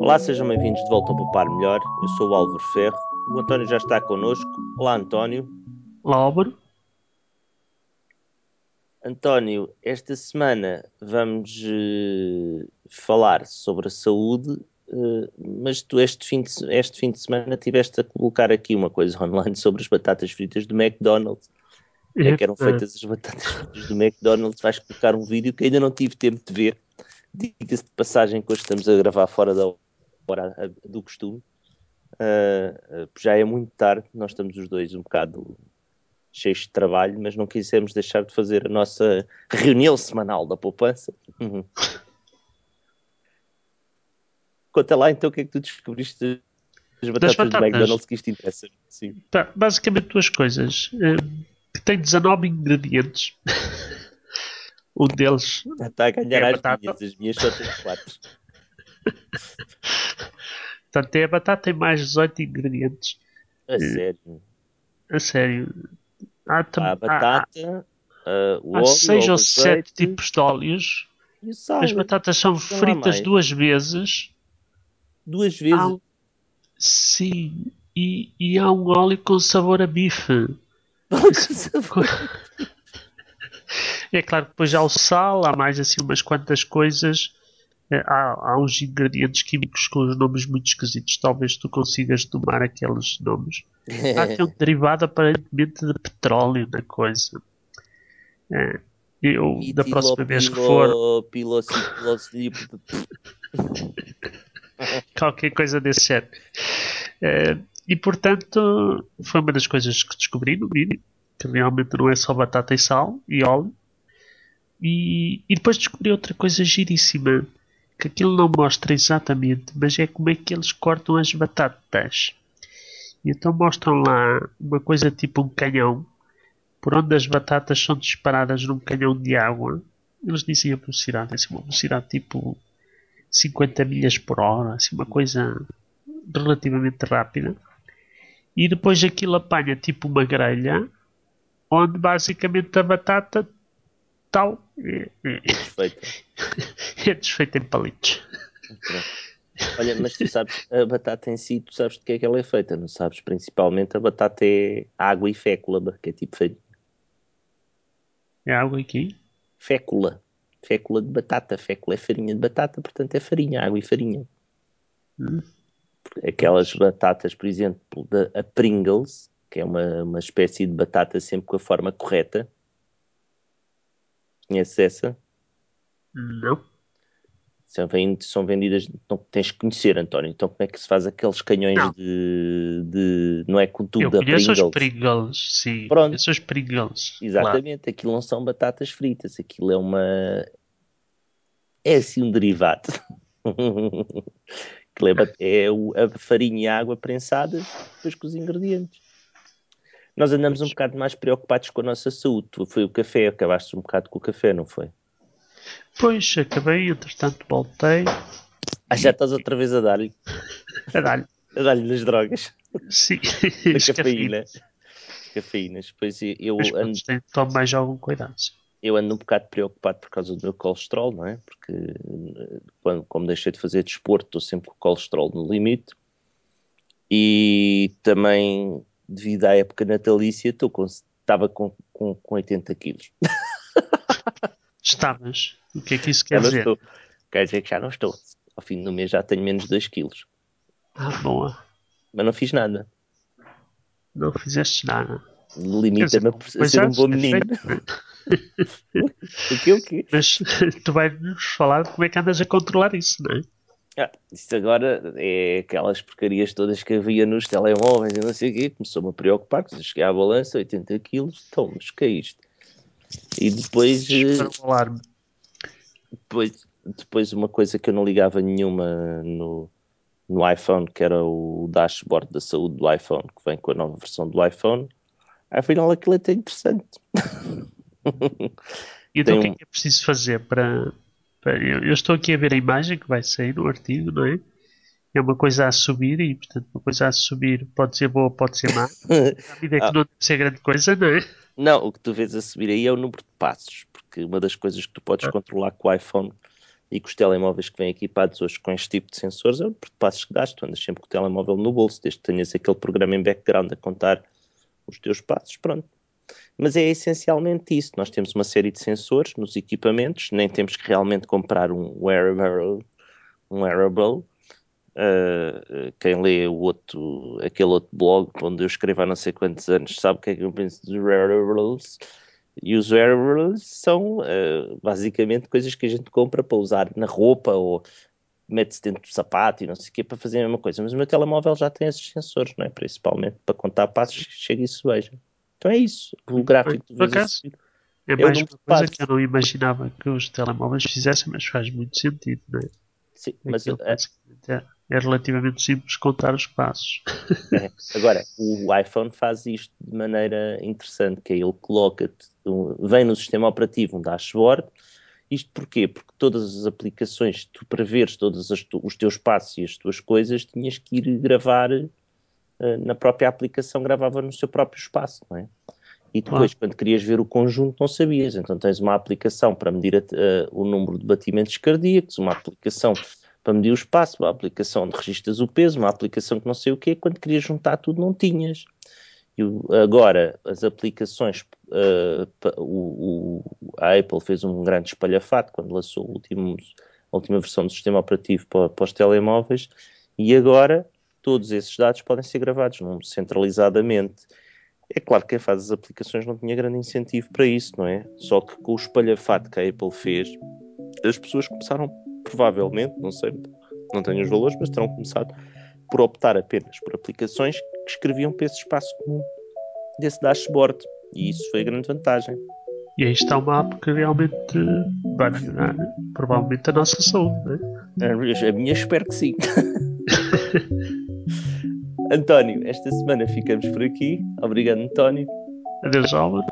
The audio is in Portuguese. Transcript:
Olá, sejam bem-vindos de volta ao Poupar Melhor. Eu sou o Álvaro Ferro. O António já está connosco. Olá, António. Olá, Álvaro. António, esta semana vamos uh, falar sobre a saúde, uh, mas tu este fim, de, este fim de semana tiveste a colocar aqui uma coisa online sobre as batatas fritas do McDonald's. É que eram feitas as batatas fritas do McDonald's. Vais colocar um vídeo que ainda não tive tempo de ver. Diga-se de passagem que hoje estamos a gravar fora da hora do costume. Uh, já é muito tarde, nós estamos os dois um bocado cheios de trabalho, mas não quisemos deixar de fazer a nossa reunião semanal da poupança. Uhum. Conta lá então o que é que tu descobriste das batatas, batatas. do McDonald's que isto interessa. Sim. Tá, basicamente duas coisas. Que tem 19 ingredientes. um deles. Está a ganhar é as batata. minhas, as minhas só têm 4. Portanto, é a batata tem mais 18 ingredientes. A sério? A sério. Há, há a batata, há, uh, o há 6 ou 7 tipos de óleos. As batatas são fritas duas vezes. Duas vezes? Sim. E, e há um óleo com sabor a bife. é claro que depois há o sal, há mais assim umas quantas coisas há, há uns ingredientes químicos com os nomes muito esquisitos. Talvez tu consigas tomar aqueles nomes. Há aqui um derivado aparentemente de petróleo na coisa. É, eu, e da próxima vez que for. Pilo, Qualquer coisa desse género. É, e portanto, foi uma das coisas que descobri no vídeo. Que realmente não é só batata e sal e óleo. E, e depois descobri outra coisa giríssima que aquilo não mostra exatamente, mas é como é que eles cortam as batatas. E então mostram lá uma coisa tipo um canhão, por onde as batatas são disparadas num canhão de água. Eles dizem a velocidade, assim, uma velocidade tipo 50 milhas por hora, assim, uma coisa relativamente rápida. E depois aquilo apanha tipo uma grelha, onde basicamente a batata tal é, desfeita. é desfeita em palitos. Olha, mas tu sabes, a batata em si, tu sabes de que é que ela é feita, não sabes? Principalmente a batata é água e fécula, que é tipo feito. É água e quê? Fécula. Fécula de batata. Fécula é farinha de batata, portanto é farinha, água e farinha. Hum. Aquelas batatas, por exemplo, da a Pringles, que é uma, uma espécie de batata sempre com a forma correta, Conheces essa? Não. São, são vendidas. Então, tens que conhecer, António. Então, como é que se faz aqueles canhões de, de. Não é com tudo Eu da Pringles? os Pringles, sim. Pronto. Os Pringles. Exatamente. Claro. Aquilo não são batatas fritas. Aquilo é uma. É assim um derivado. é, é a farinha e a água prensadas depois com os ingredientes nós andamos um bocado mais preocupados com a nossa saúde. Foi o café, acabaste um bocado com o café, não foi? Pois, acabei, entretanto voltei. Ah, já estás outra vez a dar-lhe? A dar-lhe. A dar-lhe nas drogas. Sim, a cafeína. Cafeínas. Pois eu Mas, ando... Tomo mais algum cuidado. Eu ando um bocado preocupado por causa do meu colesterol, não é? Porque quando, como deixei de fazer desporto, estou sempre com o colesterol no limite. E também devido à época natalícia, estou com, estava com, com, com 80 quilos. Estavas? O que é que isso quer dizer? Estou. Quer dizer que já não estou. Ao fim do mês já tenho menos 2 quilos. Ah, boa. Mas não fiz nada. Não fizeste nada. Limita-me a ser um bom menino. o que o quê? Mas tu vais-nos falar como é que andas a controlar isso, não é? Ah, isso agora é aquelas porcarias todas que havia nos telemóveis e não sei o quê, começou-me a preocupar, que cheguei à balança, 80 quilos, então, mas que é isto? E depois... Eh, depois, depois uma coisa que eu não ligava nenhuma no, no iPhone, que era o dashboard da saúde do iPhone, que vem com a nova versão do iPhone, afinal aquilo é até interessante. E então o que é que é preciso fazer para, eu, estou aqui a ver a imagem que vai sair no artigo, não é? É uma coisa a subir e, portanto, uma coisa a subir pode ser boa, pode ser má. A medida que ah. não deve ser grande coisa, não é? Não, o que tu vês a subir aí é o número de passos, porque uma das coisas que tu podes ah. controlar com o iPhone e que os telemóveis que vêm equipados hoje com este tipo de sensores é o de passos que dás, tu andas sempre com o telemóvel no bolso, desde que tenhas aquele programa em background a contar os teus passos, pronto. Mas é essencialmente isso, nós temos uma série de sensores nos equipamentos, nem temos que realmente comprar um wearable, um wearable Uh, quem lê o outro, aquele outro blog onde eu escrevo há não sei quantos anos sabe o que é que eu penso dos wearables e os wearables são uh, basicamente coisas que a gente compra para usar na roupa ou mete-se dentro do sapato e não sei o que para fazer a mesma coisa. Mas o meu telemóvel já tem esses sensores, não é? Principalmente para contar passos, chega e se veja. Então é isso. O gráfico do acaso, é, mais uma coisa que eu não imaginava que os telemóveis fizessem, mas faz muito sentido, não é? Sim, mas é, é, é relativamente simples contar os passos. É. Agora, o iPhone faz isto de maneira interessante, que é ele coloca-te, vem no sistema operativo um dashboard, isto porquê? Porque todas as aplicações, tu para veres todos os teus passos e as tuas coisas, tinhas que ir gravar na própria aplicação, gravava no seu próprio espaço, não é? E depois, quando querias ver o conjunto, não sabias. Então tens uma aplicação para medir a, uh, o número de batimentos cardíacos, uma aplicação para medir o espaço, uma aplicação onde registras o peso, uma aplicação que não sei o quê, quando querias juntar tudo não tinhas. E agora, as aplicações, uh, o, o, a Apple fez um grande espalhafato quando lançou último, a última versão do sistema operativo para, para os telemóveis, e agora todos esses dados podem ser gravados num, centralizadamente. É claro que quem faz as aplicações não tinha grande incentivo para isso, não é? Só que com o espalhafato que a Apple fez, as pessoas começaram provavelmente, não sei, não tenho os valores, mas terão começado por optar apenas por aplicações que escreviam para esse espaço comum desse dashboard. E isso foi a grande vantagem. E aí está uma app que realmente vai melhorar, provavelmente, a nossa saúde, não é? A minha espero que sim. António, esta semana ficamos por aqui. Obrigado, António. Adeus, Álvaro.